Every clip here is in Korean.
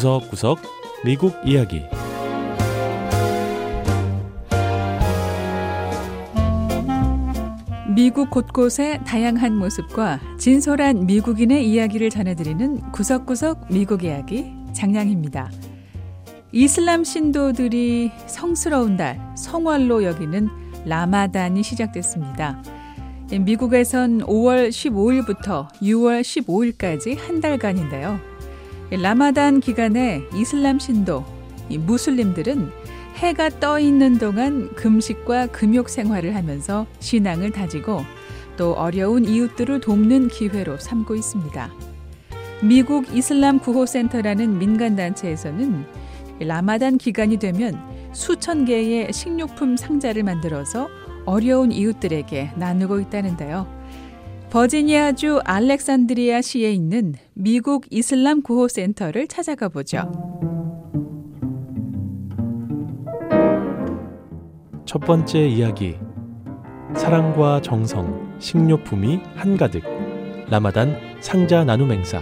구석구석 미국 이야기 미국 곳곳의 다양한 모습과 진솔한 미국인의 이야기를 전해드리는 구석구석 미국 이야기 장량입니다. 이슬람 신도들이 성스러운 달, 성월로 여기는 라마단이 시작됐습니다. 미국에선 5월 15일부터 6월 15일까지 한 달간인데요. 라마단 기간에 이슬람 신도, 무슬림들은 해가 떠 있는 동안 금식과 금욕 생활을 하면서 신앙을 다지고 또 어려운 이웃들을 돕는 기회로 삼고 있습니다. 미국 이슬람 구호센터라는 민간단체에서는 라마단 기간이 되면 수천 개의 식료품 상자를 만들어서 어려운 이웃들에게 나누고 있다는데요. 버지니아주 알렉산드리아 시에 있는 미국 이슬람 구호 센터를 찾아가 보죠. 첫 번째 이야기. 사랑과 정성, 식료품이 한가득. 라마단 상자 나눔 행사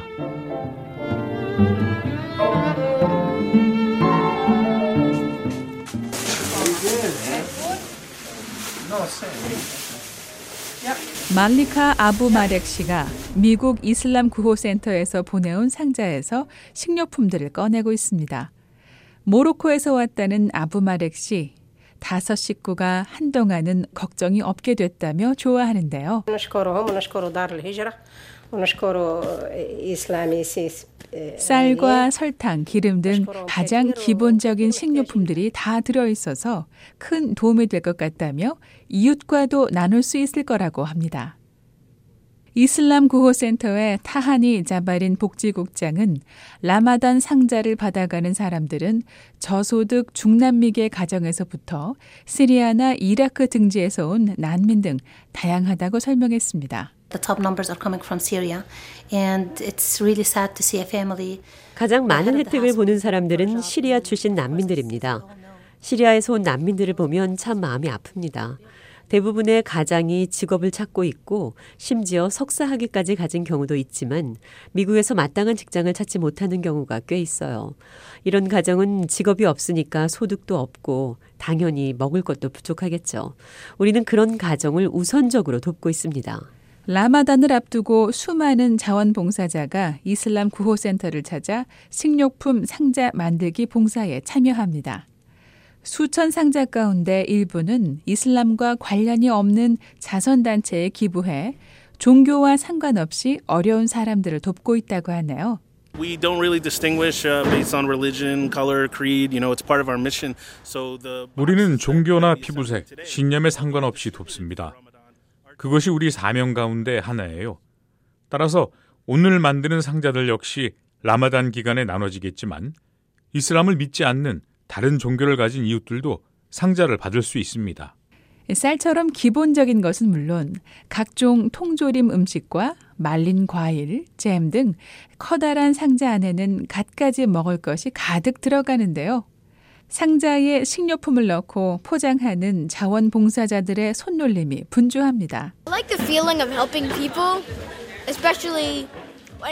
말리카 아부 마렉 씨가 미국 이슬람 구호 센터에서 보내온 상자에서 식료품들을 꺼내고 있습니다. 모로코에서 왔다는 아부 마렉 씨. 다섯 식구가 한동안은 걱정이 없게 됐다며 좋아하는데요. 쌀과 설탕, 기름 등 가장 기본적인 식료품들이 다 들어있어서 큰 도움이 될 것 같다며 이웃과도 나눌 수 있을 거라고 합니다. 이슬람 구호센터의 타하니 자바린 복지국장은 라마단 상자를 받아가는 사람들은 저소득 중남미계 가정에서부터 시리아나 이라크 등지에서 온 난민 등 다양하다고 설명했습니다. The top numbers are coming from Syria, and it's really sad to see a family. 가장 많은 혜택을 보는 사람들은 시리아 출신 난민들입니다. 시리아에서 온 난민들을 보면 참 마음이 아픕니다. 대부분의 가장이 직업을 찾고 있고 심지어 석사학위까지 가진 경우도 있지만 미국에서 마땅한 직장을 찾지 못하는 경우가 꽤 있어요. 이런 가정은 직업이 없으니까 소득도 없고 당연히 먹을 것도 부족하겠죠. 우리는 그런 가정을 우선적으로 돕고 있습니다. 라마단을 앞두고 수많은 자원봉사자가 이슬람 구호센터를 찾아 식료품 상자 만들기 봉사에 참여합니다. 수천 상자 가운데 일부는 이슬람과 관련이 없는 자선단체에 기부해 종교와 상관없이 어려운 사람들을 돕고 있다고 하네요. We don't really distinguish uh, based on religion, color, creed. You know, it's part of our mission. So the 우리는 종교나 피부색, 신념에 상관없이 돕습니다. 그것이 우리 사명 가운데 하나예요. 따라서 오늘 만드는 상자들 역시 라마단 기간에 나눠지겠지만 이슬람을 믿지 않는 다른 종교를 가진 이웃들도 상자를 받을 수 있습니다. 쌀처럼 기본적인 것은 물론 각종 통조림 음식과 말린 과일, 잼 등 커다란 상자 안에는 갖가지 먹을 것이 가득 들어가는데요. 상자에 식료품을 넣고 포장하는 자원봉사자들의 손놀림이 분주합니다.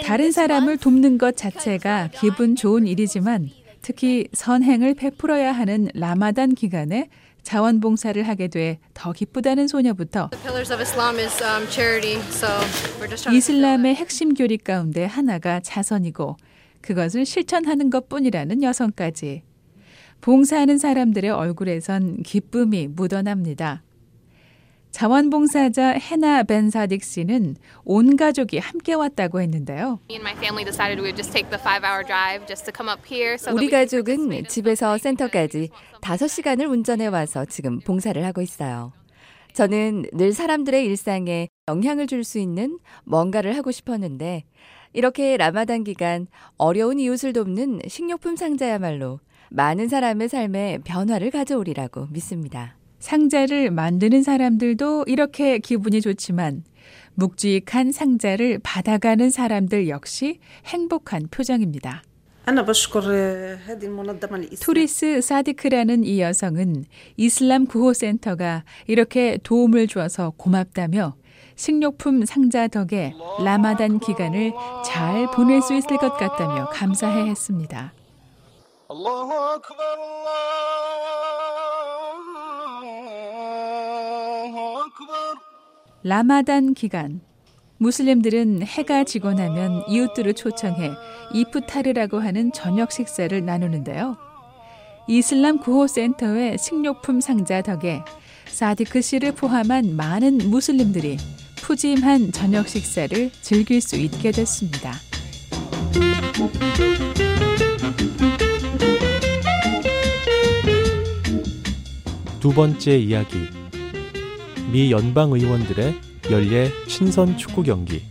다른 사람을 돕는 것 자체가 기분 좋은 일이지만 특히 선행을 베풀어야 하는 라마단 기간에 자원봉사를 하게 돼 더 기쁘다는 소녀부터 이슬람의 핵심 교리 가운데 하나가 자선이고 그것을 실천하는 것 뿐이라는 여성까지 봉사하는 사람들의 얼굴에선 기쁨이 묻어납니다. 자원봉사자 헤나 벤사딕 씨는 온 가족이 함께 왔다고 했는데요. 우리 가족은 집에서 센터까지 5시간을 운전해 와서 지금 봉사를 하고 있어요. 저는 늘 사람들의 일상에 영향을 줄 수 있는 뭔가를 하고 싶었는데 이렇게 라마단 기간 어려운 이웃을 돕는 식료품 상자야말로 많은 사람의 삶에 변화를 가져오리라고 믿습니다. 상자를 만드는 사람들도 이렇게 기분이 좋지만 묵직한 상자를 받아가는 사람들 역시 행복한 표정입니다. 투리스 사디크라는 이 여성은 이슬람 구호센터가 이렇게 도움을 주어서 고맙다며 식료품 상자 덕에 라마단 기간을 잘 보낼 수 있을 것 같다며 감사해 했습니다. 라마단 기간 무슬림들은 해가 지고 나면 이웃들을 초청해 이프타르라고 하는 저녁 식사를 나누는데요. 이슬람 구호센터의 식료품 상자 덕에 사디크 씨를 포함한 많은 무슬림들이 푸짐한 저녁 식사를 즐길 수 있게 됐습니다. 두 번째 이야기. 미 연방 의원들의 연례 친선 축구 경기.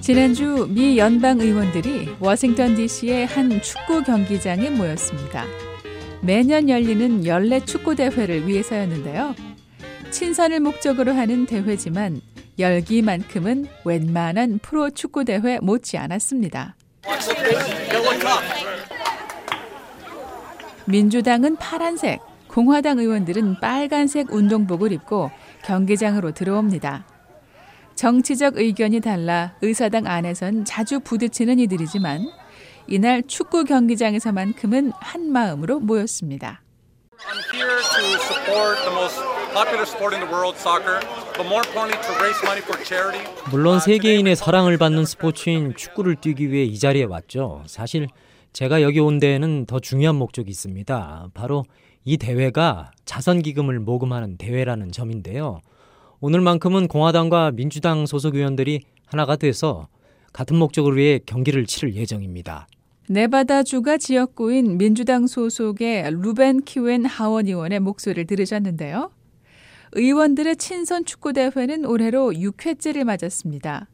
지난주 미 연방 의원들이 워싱턴 DC의 한 축구 경기장에 모였습니다. 매년 열리는 연례 축구 대회를 위해서였는데요. 친선을 목적으로 하는 대회지만 열기만큼은 웬만한 프로 축구 대회 못지 않았습니다. 민주당은 파란색, 공화당 의원들은 빨간색 운동복을 입고 경기장으로 들어옵니다. 정치적 의견이 달라 의사당 안에선 자주 부딪히는 이들이지만 이날 축구 경기장에서만큼은 한 마음으로 모였습니다. 물론 세계인의 사랑을 받는 스포츠인 축구를 뛰기 위해 이 자리에 왔죠. 사실 제가 여기 온 데에는 더 중요한 목적이 있습니다. 바로 이 대회가 자선 기금을 모금하는 대회라는 점인데요. 오늘만큼은 공화당과 민주당 소속 의원들이 하나가 돼서 같은 목적을 위해 경기를 치를 예정입니다. 네바다주가 지역구인 민주당 소속의 루벤 키웬 하원 의원의 목소리를 들으셨는데요. 의원들의 친선 축구 대회는 올해로 6회째를 맞았습니다.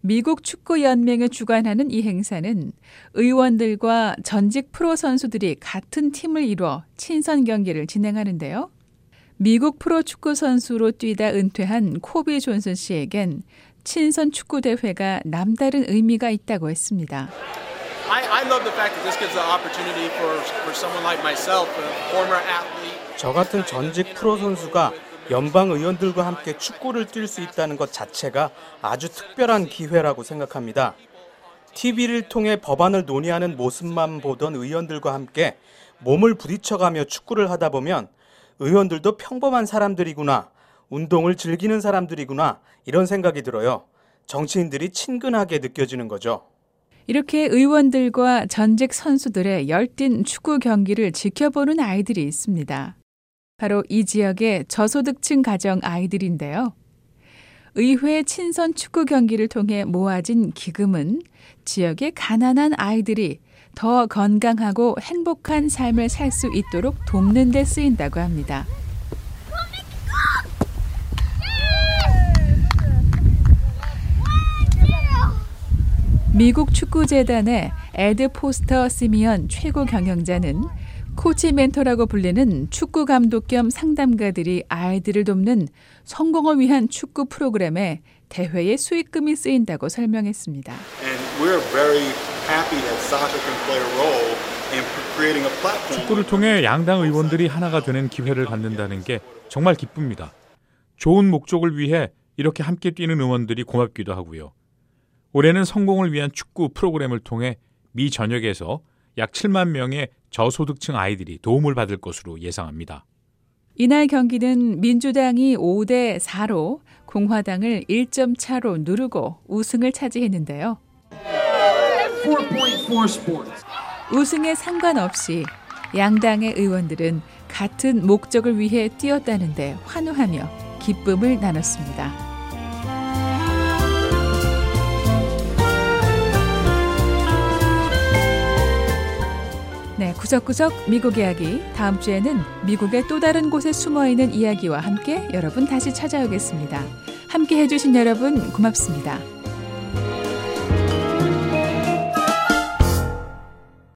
미국 축구 연맹을 주관하는 이 행사는 의원들과 전직 프로 선수들이 같은 팀을 이뤄 친선 경기를 진행하는데요. 미국 프로 축구 선수로 뛰다 은퇴한 코비 존슨 씨에겐 친선 축구 대회가 남다른 의미가 있다고 했습니다. 저 같은 전직 프로 선수가 연방 의원들과 함께 축구를 뛸 수 있다는 것 자체가 아주 특별한 기회라고 생각합니다. TV를 통해 법안을 논의하는 모습만 보던 의원들과 함께 몸을 부딪혀가며 축구를 하다 보면 의원들도 평범한 사람들이구나, 운동을 즐기는 사람들이구나, 이런 생각이 들어요. 정치인들이 친근하게 느껴지는 거죠. 이렇게 의원들과 전직 선수들의 열띤 축구 경기를 지켜보는 아이들이 있습니다. 바로 이 지역의 저소득층 가정 아이들인데요. 의회 친선 축구 경기를 통해 모아진 기금은 지역의 가난한 아이들이 더 건강하고 행복한 삶을 살 수 있도록 돕는 데 쓰인다고 합니다. 미국 축구재단의 에드 포스터 시미언 최고 경영자는 코치 멘토라고 불리는 축구 감독 겸 상담가들이 아이들을 돕는 성공을 위한 축구 프로그램에 대회의 수익금이 쓰인다고 설명했습니다. 축구를 통해 양당 의원들이 하나가 되는 기회를 갖는다는 게 정말 기쁩니다. 좋은 목적을 위해 이렇게 함께 뛰는 의원들이 고맙기도 하고요. 올해는 성공을 위한 축구 프로그램을 통해 미 전역에서 약 7만 명의 저소득층 아이들이 도움을 받을 것으로 예상합니다. 이날 경기는 민주당이 5대 4로 공화당을 1점 차로 누르고 우승을 차지했는데요. 우승에 상관없이 양당의 의원들은 같은 목적을 위해 뛰었다는데 환호하며 기쁨을 나눴습니다. 구석구석 미국 이야기. 다음 주에는 미국의 또 다른 곳에 숨어 있는 이야기와 함께 여러분 다시 찾아오겠습니다. 함께 해주신 여러분 고맙습니다.